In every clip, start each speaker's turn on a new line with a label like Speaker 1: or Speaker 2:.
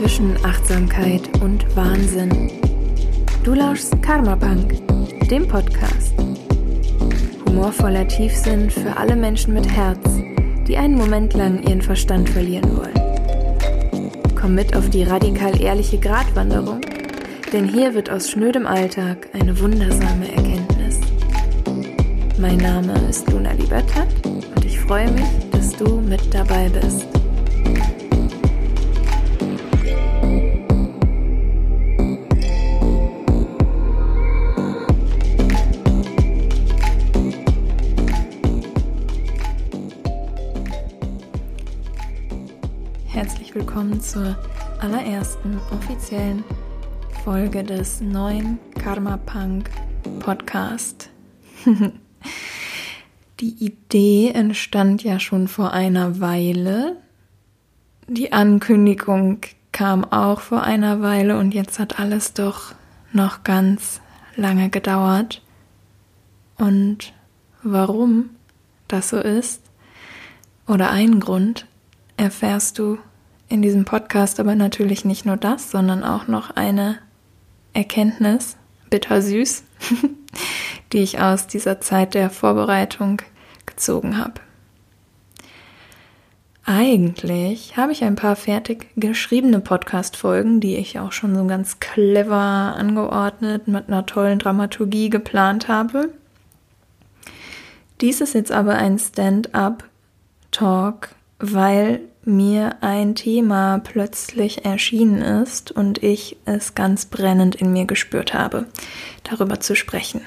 Speaker 1: zwischen Achtsamkeit und Wahnsinn. Du lauschst Karma Punk, dem Podcast. Humorvoller Tiefsinn für alle Menschen mit Herz, die einen Moment lang ihren Verstand verlieren wollen. Komm mit auf die radikal ehrliche Gratwanderung, denn hier wird aus schnödem Alltag eine wundersame Erkenntnis. Mein Name ist Luna Libertat und ich freue mich, dass du mit dabei bist. Willkommen zur allerersten offiziellen Folge des neuen Karma Punk Podcast. Die Idee entstand ja schon vor einer Weile. Die Ankündigung kam auch vor einer Weile und jetzt hat alles doch noch ganz lange gedauert. Und warum das so ist oder ein Grund erfährst du in diesem Podcast aber natürlich nicht nur das, sondern auch noch eine Erkenntnis, bittersüß, die ich aus dieser Zeit der Vorbereitung gezogen habe. Eigentlich habe ich ein paar fertig geschriebene Podcast-Folgen, die ich auch schon so ganz clever angeordnet mit einer tollen Dramaturgie geplant habe. Dies ist jetzt aber ein Stand-up-Talk, weil mir ein Thema plötzlich erschienen ist und ich es ganz brennend in mir gespürt habe, darüber zu sprechen.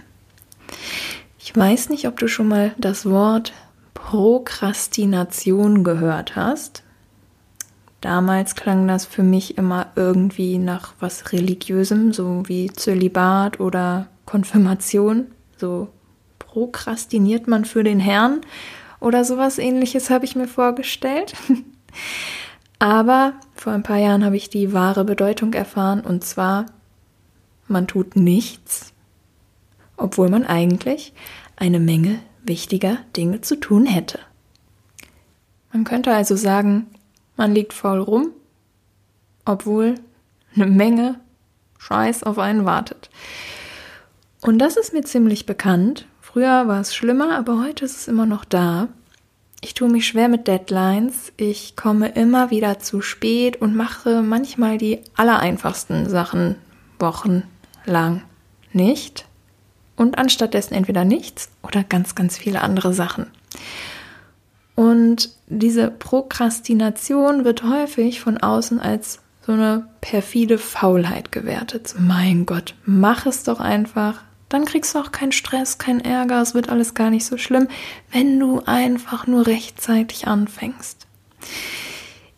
Speaker 1: Ich weiß nicht, ob du schon mal das Wort Prokrastination gehört hast. Damals klang das für mich immer irgendwie nach was Religiösem, so wie Zölibat oder Konfirmation. So prokrastiniert man für den Herrn oder sowas ähnliches habe ich mir vorgestellt. Aber vor ein paar Jahren habe ich die wahre Bedeutung erfahren und zwar, man tut nichts, obwohl man eigentlich eine Menge wichtiger Dinge zu tun hätte. Man könnte also sagen, man liegt faul rum, obwohl eine Menge Scheiß auf einen wartet. Und das ist mir ziemlich bekannt. Früher war es schlimmer, aber heute ist es immer noch da. Ich tue mich schwer mit Deadlines. Ich komme immer wieder zu spät und mache manchmal die allereinfachsten Sachen wochenlang nicht. Und anstattdessen entweder nichts oder ganz, ganz viele andere Sachen. Und diese Prokrastination wird häufig von außen als so eine perfide Faulheit gewertet. Mein Gott, mach es doch einfach, dann kriegst du auch keinen Stress, keinen Ärger, es wird alles gar nicht so schlimm, wenn du einfach nur rechtzeitig anfängst.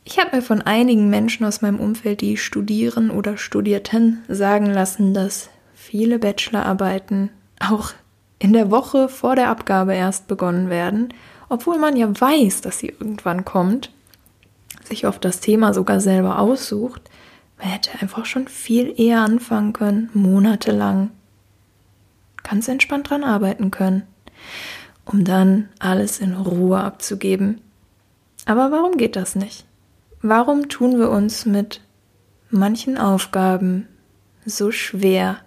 Speaker 1: Ich habe mir von einigen Menschen aus meinem Umfeld, die studieren oder studierten, sagen lassen, dass viele Bachelorarbeiten auch in der Woche vor der Abgabe erst begonnen werden, obwohl man ja weiß, dass sie irgendwann kommt, sich oft das Thema sogar selber aussucht. Man hätte einfach schon viel eher anfangen können, monatelang ganz entspannt dran arbeiten können, um dann alles in Ruhe abzugeben. Aber warum geht das nicht? Warum tun wir uns mit manchen Aufgaben so schwer?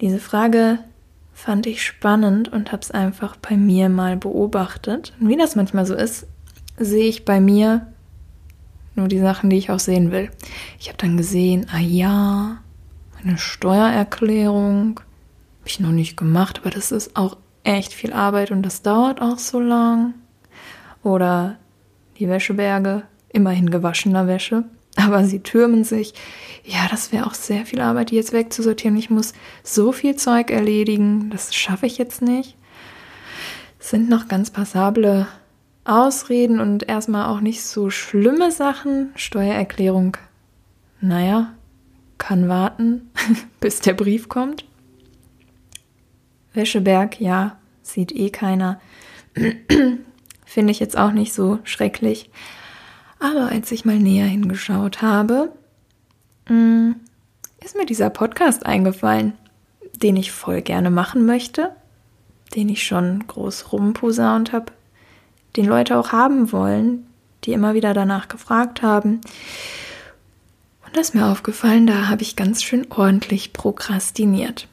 Speaker 1: Diese Frage fand ich spannend und habe es einfach bei mir mal beobachtet. Und wie das manchmal so ist, sehe ich bei mir nur die Sachen, die ich auch sehen will. Ich habe dann gesehen, ah ja, eine Steuererklärung habe ich noch nicht gemacht, aber das ist auch echt viel Arbeit und das dauert auch so lang. Oder die Wäscheberge, immerhin gewaschener Wäsche, aber sie türmen sich. Ja, das wäre auch sehr viel Arbeit, die jetzt wegzusortieren. Ich muss so viel Zeug erledigen, das schaffe ich jetzt nicht. Es sind noch ganz passable Ausreden und erstmal auch nicht so schlimme Sachen. Steuererklärung, naja, kann warten, bis der Brief kommt. Wäscheberg, ja, sieht eh keiner. Finde ich jetzt auch nicht so schrecklich. Aber als ich mal näher hingeschaut habe, mm, ist mir dieser Podcast eingefallen, den ich voll gerne machen möchte, den ich schon groß rumposaunt habe, den Leute auch haben wollen, die immer wieder danach gefragt haben. Und da ist mir aufgefallen, da habe ich ganz schön ordentlich prokrastiniert.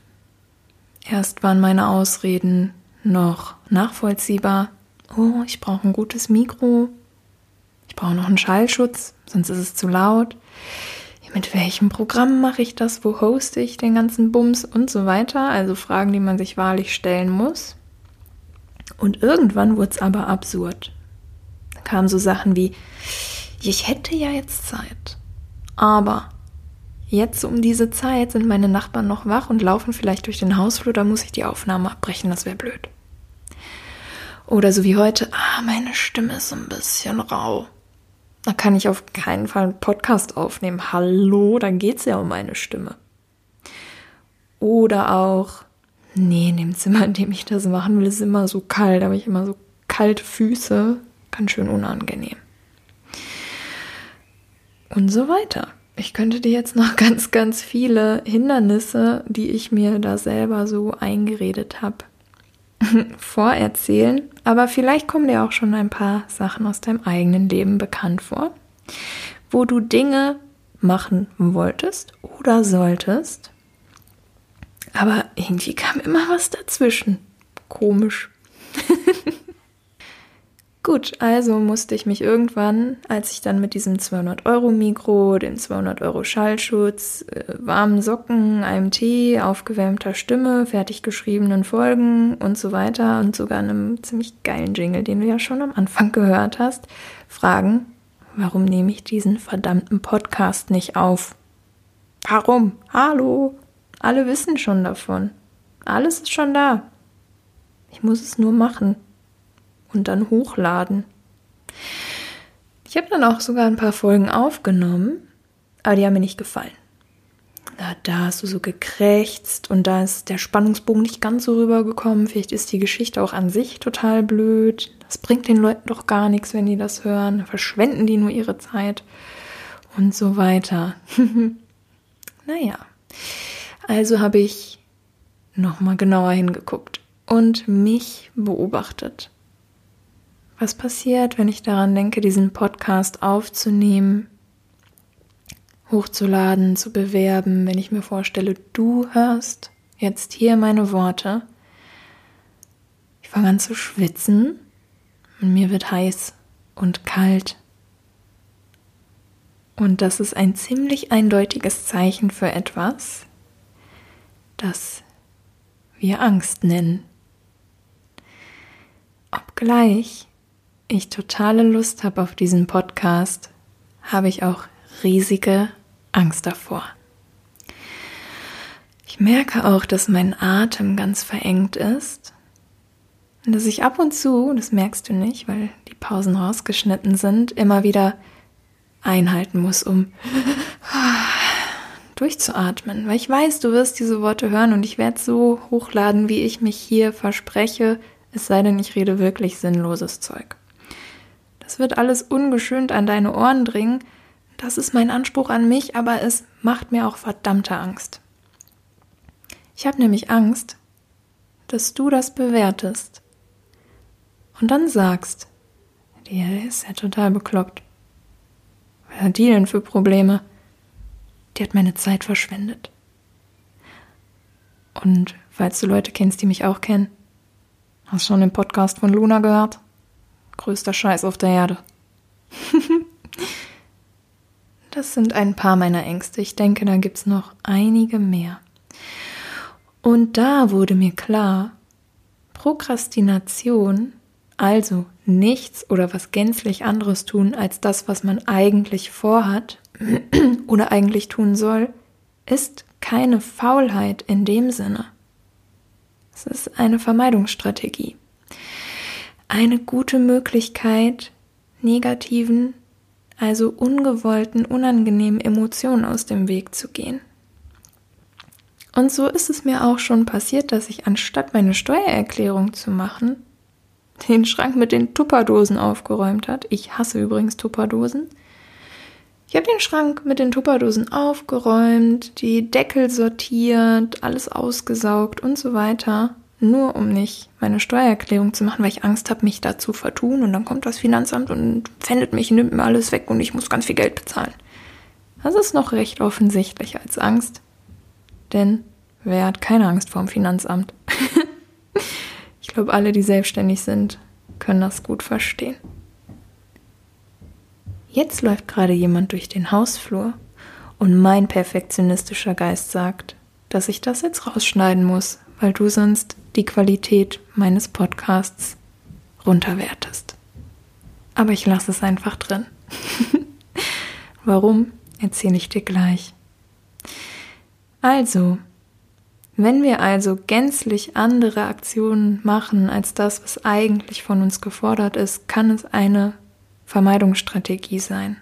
Speaker 1: Erst waren meine Ausreden noch nachvollziehbar. Oh, ich brauche ein gutes Mikro. Ich brauche noch einen Schallschutz, sonst ist es zu laut. Mit welchem Programm mache ich das? Wo hoste ich den ganzen Bums und so weiter? Also Fragen, die man sich wahrlich stellen muss. Und irgendwann wurde es aber absurd. Da kamen so Sachen wie, ich hätte ja jetzt Zeit, aber jetzt um diese Zeit sind meine Nachbarn noch wach und laufen vielleicht durch den Hausflur, da muss ich die Aufnahme abbrechen, das wäre blöd. Oder so wie heute, ah, meine Stimme ist ein bisschen rau. Da kann ich auf keinen Fall einen Podcast aufnehmen. Hallo, dann geht es ja um meine Stimme. Oder auch, nee, in dem Zimmer, in dem ich das machen will, ist immer so kalt, da habe ich immer so kalte Füße. Ganz schön unangenehm. Und so weiter. Ich könnte dir jetzt noch ganz, ganz viele Hindernisse, die ich mir da selber so eingeredet habe, vorerzählen. Aber vielleicht kommen dir auch schon ein paar Sachen aus deinem eigenen Leben bekannt vor, wo du Dinge machen wolltest oder solltest, aber irgendwie kam immer was dazwischen. Komisch. Gut, also musste ich mich irgendwann, als ich dann mit diesem 200 Euro Mikro, dem 200 Euro Schallschutz, äh, warmen Socken, einem Tee, aufgewärmter Stimme, fertig geschriebenen Folgen und so weiter und sogar einem ziemlich geilen Jingle, den du ja schon am Anfang gehört hast, fragen, warum nehme ich diesen verdammten Podcast nicht auf? Warum? Hallo? Alle wissen schon davon. Alles ist schon da. Ich muss es nur machen und dann hochladen. Ich habe dann auch sogar ein paar Folgen aufgenommen, aber die haben mir nicht gefallen. Da, da hast du so gekrächzt und da ist der Spannungsbogen nicht ganz so rübergekommen. Vielleicht ist die Geschichte auch an sich total blöd. Das bringt den Leuten doch gar nichts, wenn die das hören. Verschwenden die nur ihre Zeit und so weiter. naja, also habe ich nochmal genauer hingeguckt und mich beobachtet. Was passiert, wenn ich daran denke, diesen Podcast aufzunehmen, hochzuladen, zu bewerben, wenn ich mir vorstelle, du hörst jetzt hier meine Worte. Ich fange an zu schwitzen und mir wird heiß und kalt. Und das ist ein ziemlich eindeutiges Zeichen für etwas, das wir Angst nennen. Obgleich ich totale Lust habe auf diesen Podcast, habe ich auch riesige Angst davor. Ich merke auch, dass mein Atem ganz verengt ist und dass ich ab und zu, das merkst du nicht, weil die Pausen rausgeschnitten sind, immer wieder einhalten muss, um durchzuatmen, weil ich weiß, du wirst diese Worte hören und ich werde so hochladen, wie ich mich hier verspreche, es sei denn, ich rede wirklich sinnloses Zeug. Das wird alles ungeschönt an deine Ohren dringen. Das ist mein Anspruch an mich, aber es macht mir auch verdammte Angst. Ich habe nämlich Angst, dass du das bewertest und dann sagst, die ist ja total bekloppt. Was hat die denn für Probleme? Die hat meine Zeit verschwendet. Und falls du Leute kennst, die mich auch kennen, hast du schon den Podcast von Luna gehört? Größter Scheiß auf der Erde. das sind ein paar meiner Ängste. Ich denke, da gibt es noch einige mehr. Und da wurde mir klar, Prokrastination, also nichts oder was gänzlich anderes tun als das, was man eigentlich vorhat oder eigentlich tun soll, ist keine Faulheit in dem Sinne. Es ist eine Vermeidungsstrategie eine gute Möglichkeit, negativen, also ungewollten, unangenehmen Emotionen aus dem Weg zu gehen. Und so ist es mir auch schon passiert, dass ich anstatt meine Steuererklärung zu machen, den Schrank mit den Tupperdosen aufgeräumt hat. Ich hasse übrigens Tupperdosen. Ich habe den Schrank mit den Tupperdosen aufgeräumt, die Deckel sortiert, alles ausgesaugt und so weiter nur um nicht meine Steuererklärung zu machen, weil ich Angst habe, mich da zu vertun und dann kommt das Finanzamt und pfändet mich, nimmt mir alles weg und ich muss ganz viel Geld bezahlen. Das ist noch recht offensichtlich als Angst, denn wer hat keine Angst vor dem Finanzamt? ich glaube, alle, die selbstständig sind, können das gut verstehen. Jetzt läuft gerade jemand durch den Hausflur und mein perfektionistischer Geist sagt, dass ich das jetzt rausschneiden muss, weil du sonst die Qualität meines Podcasts runterwertest. Aber ich lasse es einfach drin. Warum, erzähle ich dir gleich. Also, wenn wir also gänzlich andere Aktionen machen als das, was eigentlich von uns gefordert ist, kann es eine Vermeidungsstrategie sein.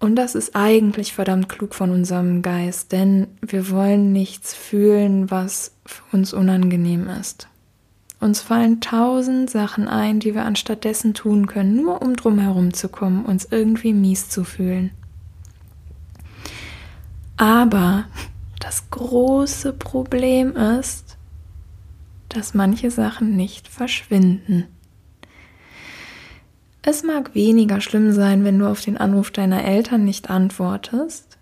Speaker 1: Und das ist eigentlich verdammt klug von unserem Geist, denn wir wollen nichts fühlen, was für uns unangenehm ist. Uns fallen tausend Sachen ein, die wir anstattdessen tun können, nur um drumherum zu kommen, uns irgendwie mies zu fühlen. Aber das große Problem ist, dass manche Sachen nicht verschwinden. Es mag weniger schlimm sein, wenn du auf den Anruf deiner Eltern nicht antwortest,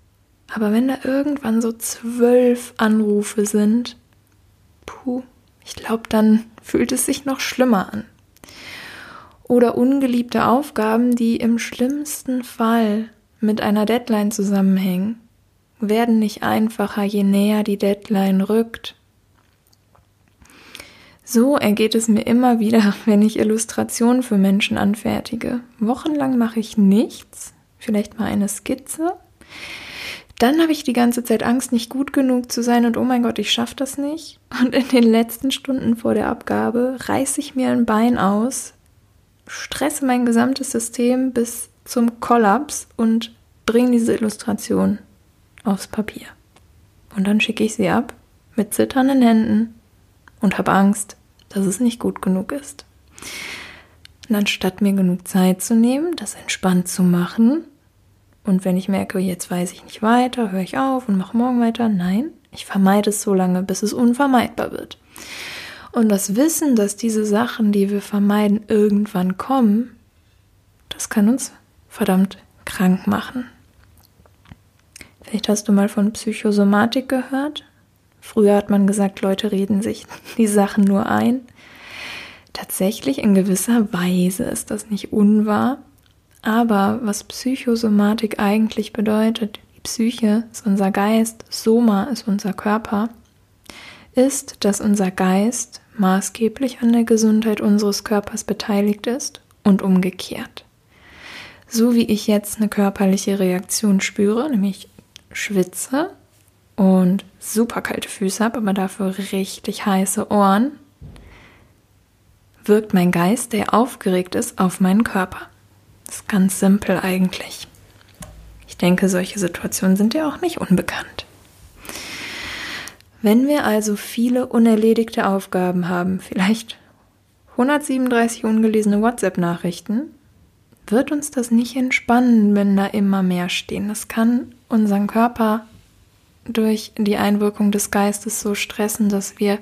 Speaker 1: aber wenn da irgendwann so zwölf Anrufe sind, puh, ich glaube, dann fühlt es sich noch schlimmer an. Oder ungeliebte Aufgaben, die im schlimmsten Fall mit einer Deadline zusammenhängen, werden nicht einfacher, je näher die Deadline rückt. So ergeht es mir immer wieder, wenn ich Illustrationen für Menschen anfertige. Wochenlang mache ich nichts, vielleicht mal eine Skizze. Dann habe ich die ganze Zeit Angst, nicht gut genug zu sein und oh mein Gott, ich schaffe das nicht. Und in den letzten Stunden vor der Abgabe reiße ich mir ein Bein aus, stresse mein gesamtes System bis zum Kollaps und bringe diese Illustration aufs Papier. Und dann schicke ich sie ab mit zitternden Händen und habe Angst, dass es nicht gut genug ist. Und anstatt mir genug Zeit zu nehmen, das entspannt zu machen, und wenn ich merke, jetzt weiß ich nicht weiter, höre ich auf und mache morgen weiter, nein, ich vermeide es so lange, bis es unvermeidbar wird. Und das Wissen, dass diese Sachen, die wir vermeiden, irgendwann kommen, das kann uns verdammt krank machen. Vielleicht hast du mal von Psychosomatik gehört. Früher hat man gesagt, Leute reden sich die Sachen nur ein. Tatsächlich in gewisser Weise ist das nicht unwahr. Aber was Psychosomatik eigentlich bedeutet, die Psyche ist unser Geist, Soma ist unser Körper, ist, dass unser Geist maßgeblich an der Gesundheit unseres Körpers beteiligt ist und umgekehrt. So wie ich jetzt eine körperliche Reaktion spüre, nämlich schwitze, und super kalte Füße habe, aber dafür richtig heiße Ohren, wirkt mein Geist, der aufgeregt ist, auf meinen Körper. Das ist ganz simpel eigentlich. Ich denke, solche Situationen sind ja auch nicht unbekannt. Wenn wir also viele unerledigte Aufgaben haben, vielleicht 137 ungelesene WhatsApp-Nachrichten, wird uns das nicht entspannen, wenn da immer mehr stehen. Das kann unseren Körper durch die Einwirkung des Geistes so stressen, dass wir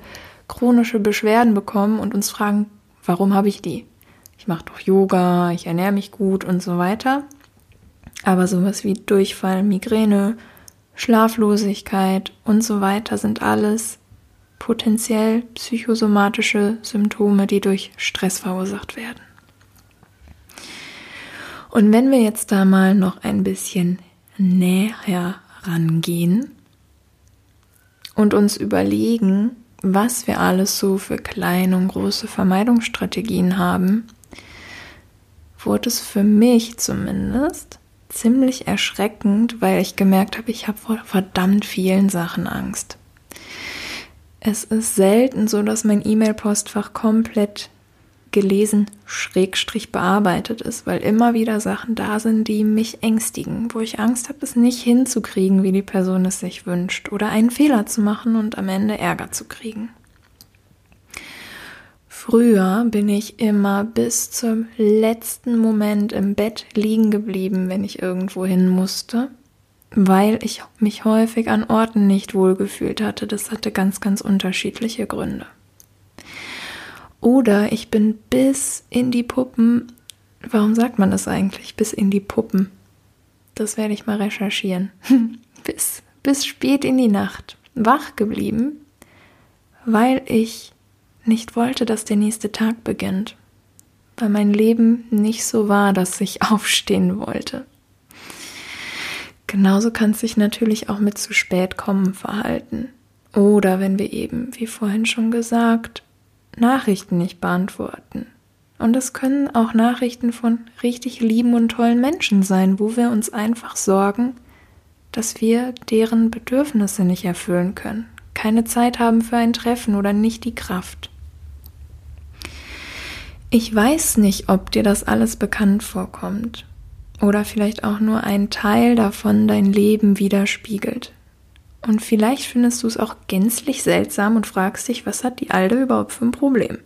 Speaker 1: chronische Beschwerden bekommen und uns fragen, warum habe ich die? Ich mache doch Yoga, ich ernähre mich gut und so weiter. Aber sowas wie Durchfall, Migräne, Schlaflosigkeit und so weiter sind alles potenziell psychosomatische Symptome, die durch Stress verursacht werden. Und wenn wir jetzt da mal noch ein bisschen näher rangehen, und uns überlegen, was wir alles so für kleine und große Vermeidungsstrategien haben, wurde es für mich zumindest ziemlich erschreckend, weil ich gemerkt habe, ich habe vor verdammt vielen Sachen Angst. Es ist selten so, dass mein E-Mail-Postfach komplett gelesen, schrägstrich bearbeitet ist, weil immer wieder Sachen da sind, die mich ängstigen, wo ich Angst habe, es nicht hinzukriegen, wie die Person es sich wünscht, oder einen Fehler zu machen und am Ende Ärger zu kriegen. Früher bin ich immer bis zum letzten Moment im Bett liegen geblieben, wenn ich irgendwo hin musste, weil ich mich häufig an Orten nicht wohlgefühlt hatte. Das hatte ganz, ganz unterschiedliche Gründe. Oder ich bin bis in die Puppen, warum sagt man das eigentlich, bis in die Puppen? Das werde ich mal recherchieren. bis, bis spät in die Nacht wach geblieben, weil ich nicht wollte, dass der nächste Tag beginnt. Weil mein Leben nicht so war, dass ich aufstehen wollte. Genauso kann es sich natürlich auch mit zu spät kommen verhalten. Oder wenn wir eben, wie vorhin schon gesagt, Nachrichten nicht beantworten. Und es können auch Nachrichten von richtig lieben und tollen Menschen sein, wo wir uns einfach sorgen, dass wir deren Bedürfnisse nicht erfüllen können, keine Zeit haben für ein Treffen oder nicht die Kraft. Ich weiß nicht, ob dir das alles bekannt vorkommt oder vielleicht auch nur ein Teil davon dein Leben widerspiegelt. Und vielleicht findest du es auch gänzlich seltsam und fragst dich, was hat die Alde überhaupt für ein Problem?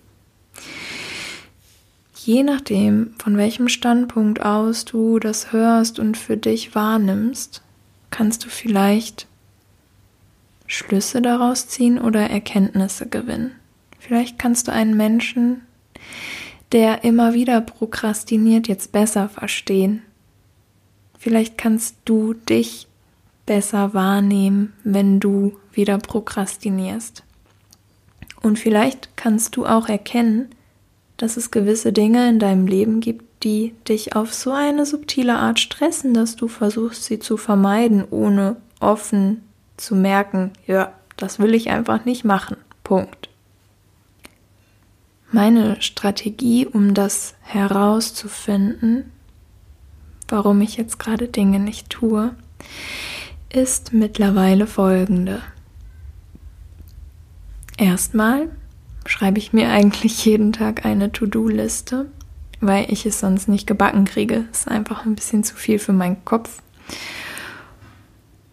Speaker 1: Je nachdem, von welchem Standpunkt aus du das hörst und für dich wahrnimmst, kannst du vielleicht Schlüsse daraus ziehen oder Erkenntnisse gewinnen. Vielleicht kannst du einen Menschen, der immer wieder prokrastiniert, jetzt besser verstehen Vielleicht kannst du dich besser wahrnehmen, wenn du wieder prokrastinierst. Und vielleicht kannst du auch erkennen, dass es gewisse Dinge in deinem Leben gibt, die dich auf so eine subtile Art stressen, dass du versuchst, sie zu vermeiden, ohne offen zu merken, ja, das will ich einfach nicht machen. Punkt. Meine Strategie, um das herauszufinden, warum ich jetzt gerade Dinge nicht tue, ist mittlerweile folgende. Erstmal schreibe ich mir eigentlich jeden Tag eine To-Do-Liste, weil ich es sonst nicht gebacken kriege. Ist einfach ein bisschen zu viel für meinen Kopf.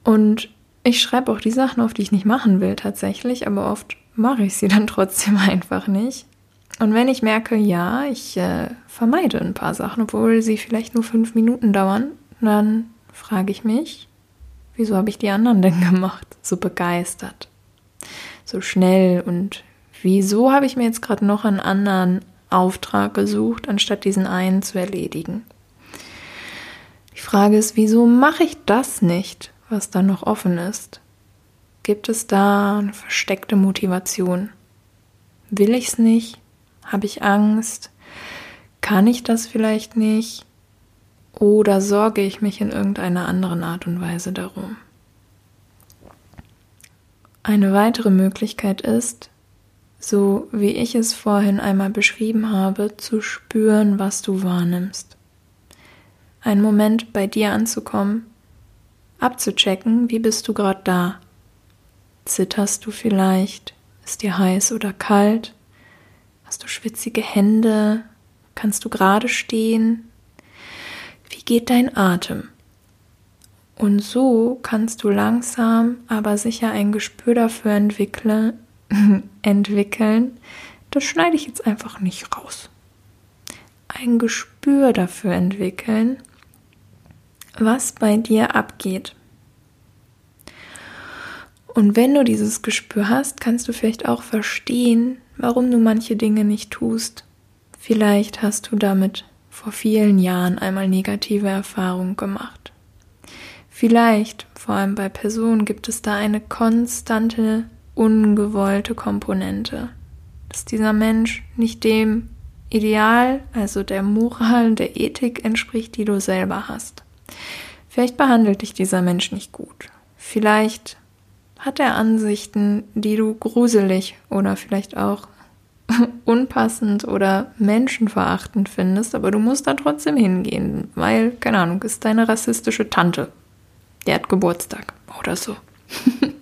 Speaker 1: Und ich schreibe auch die Sachen auf, die ich nicht machen will tatsächlich, aber oft mache ich sie dann trotzdem einfach nicht. Und wenn ich merke, ja, ich äh, vermeide ein paar Sachen, obwohl sie vielleicht nur fünf Minuten dauern, dann frage ich mich, wieso habe ich die anderen denn gemacht? So begeistert, so schnell und wieso habe ich mir jetzt gerade noch einen anderen Auftrag gesucht, anstatt diesen einen zu erledigen? Die Frage ist, wieso mache ich das nicht, was da noch offen ist? Gibt es da eine versteckte Motivation? Will ich es nicht? Habe ich Angst? Kann ich das vielleicht nicht? Oder sorge ich mich in irgendeiner anderen Art und Weise darum? Eine weitere Möglichkeit ist, so wie ich es vorhin einmal beschrieben habe, zu spüren, was du wahrnimmst. Einen Moment bei dir anzukommen, abzuchecken, wie bist du gerade da? Zitterst du vielleicht? Ist dir heiß oder kalt? Hast du schwitzige Hände? Kannst du gerade stehen? Wie geht dein Atem? Und so kannst du langsam, aber sicher ein Gespür dafür entwickle, entwickeln. Das schneide ich jetzt einfach nicht raus. Ein Gespür dafür entwickeln, was bei dir abgeht. Und wenn du dieses Gespür hast, kannst du vielleicht auch verstehen, warum du manche Dinge nicht tust. Vielleicht hast du damit vor vielen Jahren einmal negative Erfahrungen gemacht. Vielleicht, vor allem bei Personen, gibt es da eine konstante, ungewollte Komponente, dass dieser Mensch nicht dem Ideal, also der Moral, der Ethik entspricht, die du selber hast. Vielleicht behandelt dich dieser Mensch nicht gut. Vielleicht hat er Ansichten, die du gruselig oder vielleicht auch unpassend oder menschenverachtend findest, aber du musst da trotzdem hingehen, weil, keine Ahnung, ist deine rassistische Tante. Die hat Geburtstag oder so.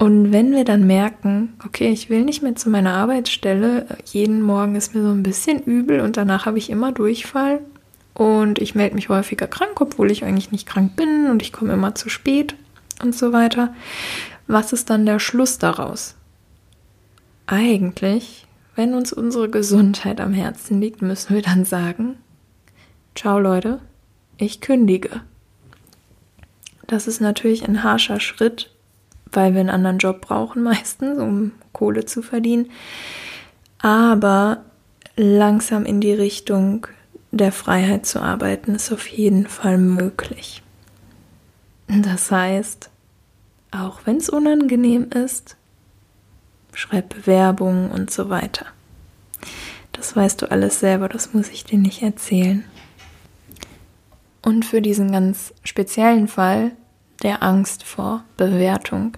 Speaker 1: Und wenn wir dann merken, okay, ich will nicht mehr zu meiner Arbeitsstelle, jeden Morgen ist mir so ein bisschen übel und danach habe ich immer Durchfall und ich melde mich häufiger krank, obwohl ich eigentlich nicht krank bin und ich komme immer zu spät und so weiter. Was ist dann der Schluss daraus? Eigentlich, wenn uns unsere Gesundheit am Herzen liegt, müssen wir dann sagen, ciao Leute, ich kündige. das ist natürlich ein harscher Schritt, weil wir einen anderen Job brauchen meistens, um Kohle zu verdienen. Aber langsam in die Richtung der Freiheit zu arbeiten, ist auf jeden Fall möglich. Das heißt, auch wenn es unangenehm ist, schreib Bewerbungen und so weiter. Das weißt du alles selber, das muss ich dir nicht erzählen. Und für diesen ganz speziellen Fall der Angst vor Bewertung,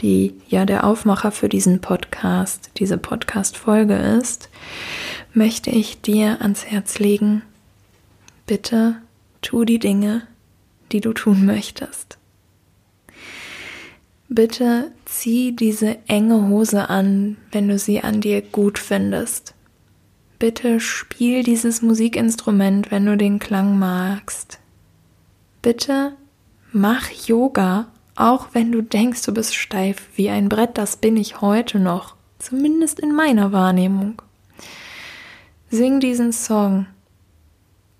Speaker 1: die ja der Aufmacher für diesen Podcast, diese Podcast-Folge ist, möchte ich dir ans Herz legen, bitte tu die Dinge, die du tun möchtest. Bitte zieh diese enge Hose an, wenn du sie an dir gut findest. Bitte spiel dieses Musikinstrument, wenn du den Klang magst. Bitte mach Yoga, auch wenn du denkst, du bist steif wie ein Brett, das bin ich heute noch, zumindest in meiner Wahrnehmung. Sing diesen Song.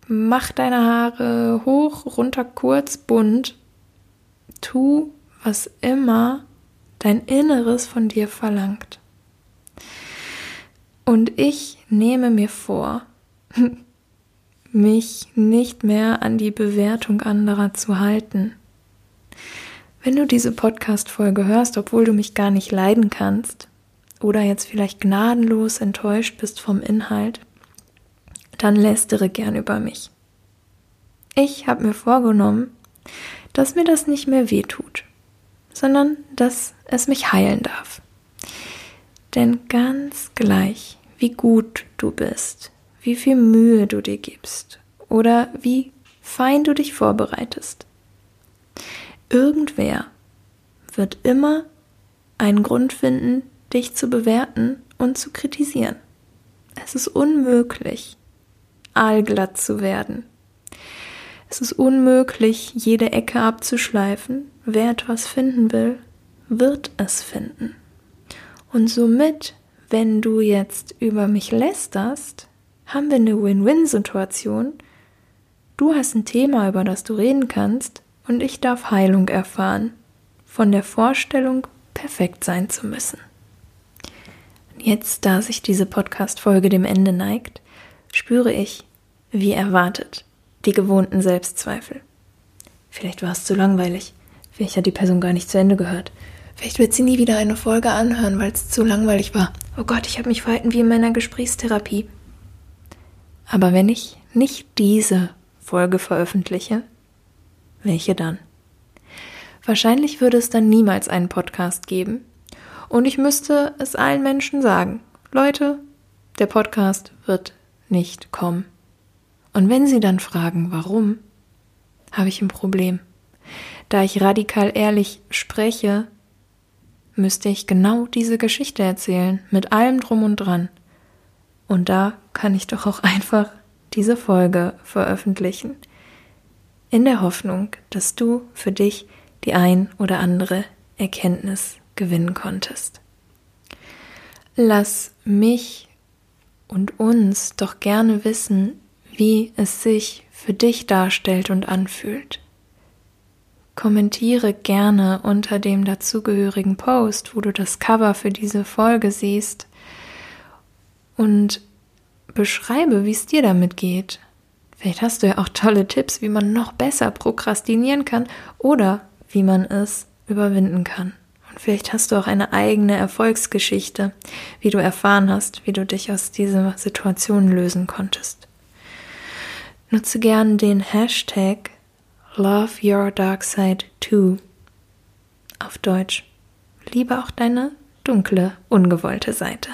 Speaker 1: Mach deine Haare hoch, runter, kurz, bunt. Tu, was immer dein Inneres von dir verlangt. Und ich nehme mir vor, mich nicht mehr an die Bewertung anderer zu halten. Wenn du diese Podcast-Folge hörst, obwohl du mich gar nicht leiden kannst oder jetzt vielleicht gnadenlos enttäuscht bist vom Inhalt, dann lästere gern über mich. Ich habe mir vorgenommen, dass mir das nicht mehr wehtut, sondern dass es mich heilen darf. Denn ganz gleich, wie gut du bist, wie viel Mühe du dir gibst oder wie fein du dich vorbereitest. Irgendwer wird immer einen Grund finden, dich zu bewerten und zu kritisieren. Es ist unmöglich, allglatt zu werden. Es ist unmöglich, jede Ecke abzuschleifen. Wer etwas finden will, wird es finden. Und somit, wenn du jetzt über mich lästerst, haben wir eine Win-Win-Situation. Du hast ein Thema, über das du reden kannst, und ich darf Heilung erfahren von der Vorstellung, perfekt sein zu müssen. Jetzt, da sich diese Podcast-Folge dem Ende neigt, spüre ich, wie erwartet, die gewohnten Selbstzweifel. Vielleicht war es zu langweilig. Vielleicht hat die Person gar nicht zu Ende gehört. Vielleicht wird sie nie wieder eine Folge anhören, weil es zu langweilig war. Oh Gott, ich habe mich verhalten wie in meiner Gesprächstherapie. Aber wenn ich nicht diese Folge veröffentliche, welche dann? Wahrscheinlich würde es dann niemals einen Podcast geben. Und ich müsste es allen Menschen sagen. Leute, der Podcast wird nicht kommen. Und wenn Sie dann fragen, warum, habe ich ein Problem. Da ich radikal ehrlich spreche, müsste ich genau diese Geschichte erzählen, mit allem drum und dran. Und da kann ich doch auch einfach diese Folge veröffentlichen, in der Hoffnung, dass du für dich die ein oder andere Erkenntnis gewinnen konntest. Lass mich und uns doch gerne wissen, wie es sich für dich darstellt und anfühlt. Kommentiere gerne unter dem dazugehörigen Post, wo du das Cover für diese Folge siehst und beschreibe, wie es dir damit geht. Vielleicht hast du ja auch tolle Tipps, wie man noch besser prokrastinieren kann oder wie man es überwinden kann. Und vielleicht hast du auch eine eigene Erfolgsgeschichte, wie du erfahren hast, wie du dich aus dieser Situation lösen konntest. Nutze gern den Hashtag Love Your Dark Side Too. Auf Deutsch. Liebe auch deine dunkle, ungewollte Seite.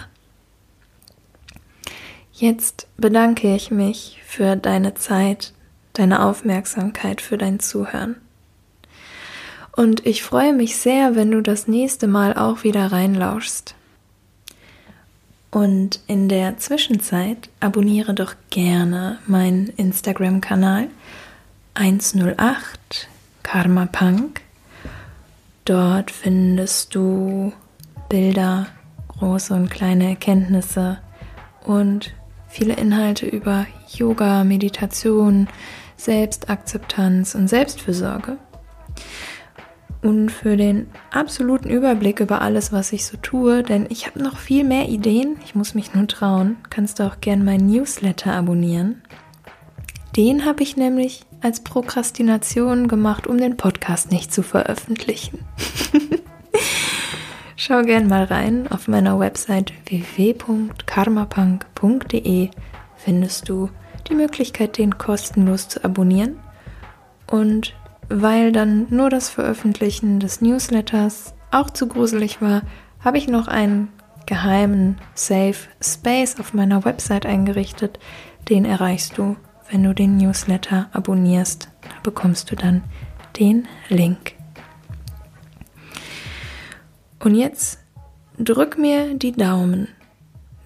Speaker 1: Jetzt bedanke ich mich für deine Zeit, deine Aufmerksamkeit, für dein Zuhören. Und ich freue mich sehr, wenn du das nächste Mal auch wieder reinlauschst. Und in der Zwischenzeit abonniere doch gerne meinen Instagram-Kanal 108 Karma Punk. Dort findest du Bilder, große und kleine Erkenntnisse und viele Inhalte über Yoga, Meditation, Selbstakzeptanz und Selbstfürsorge. Und für den absoluten Überblick über alles, was ich so tue, denn ich habe noch viel mehr Ideen, ich muss mich nur trauen, kannst du auch gern meinen Newsletter abonnieren. Den habe ich nämlich als Prokrastination gemacht, um den Podcast nicht zu veröffentlichen. Schau gern mal rein. Auf meiner Website www.karmapunk.de findest du die Möglichkeit, den kostenlos zu abonnieren. Und weil dann nur das Veröffentlichen des Newsletters auch zu gruselig war, habe ich noch einen geheimen Safe Space auf meiner Website eingerichtet. Den erreichst du, wenn du den Newsletter abonnierst. Da bekommst du dann den Link. Und jetzt drück mir die Daumen,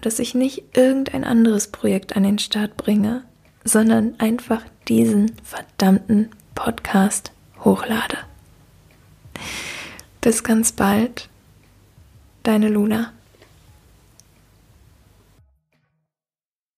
Speaker 1: dass ich nicht irgendein anderes Projekt an den Start bringe, sondern einfach diesen verdammten Podcast hochlade. Bis ganz bald, deine Luna.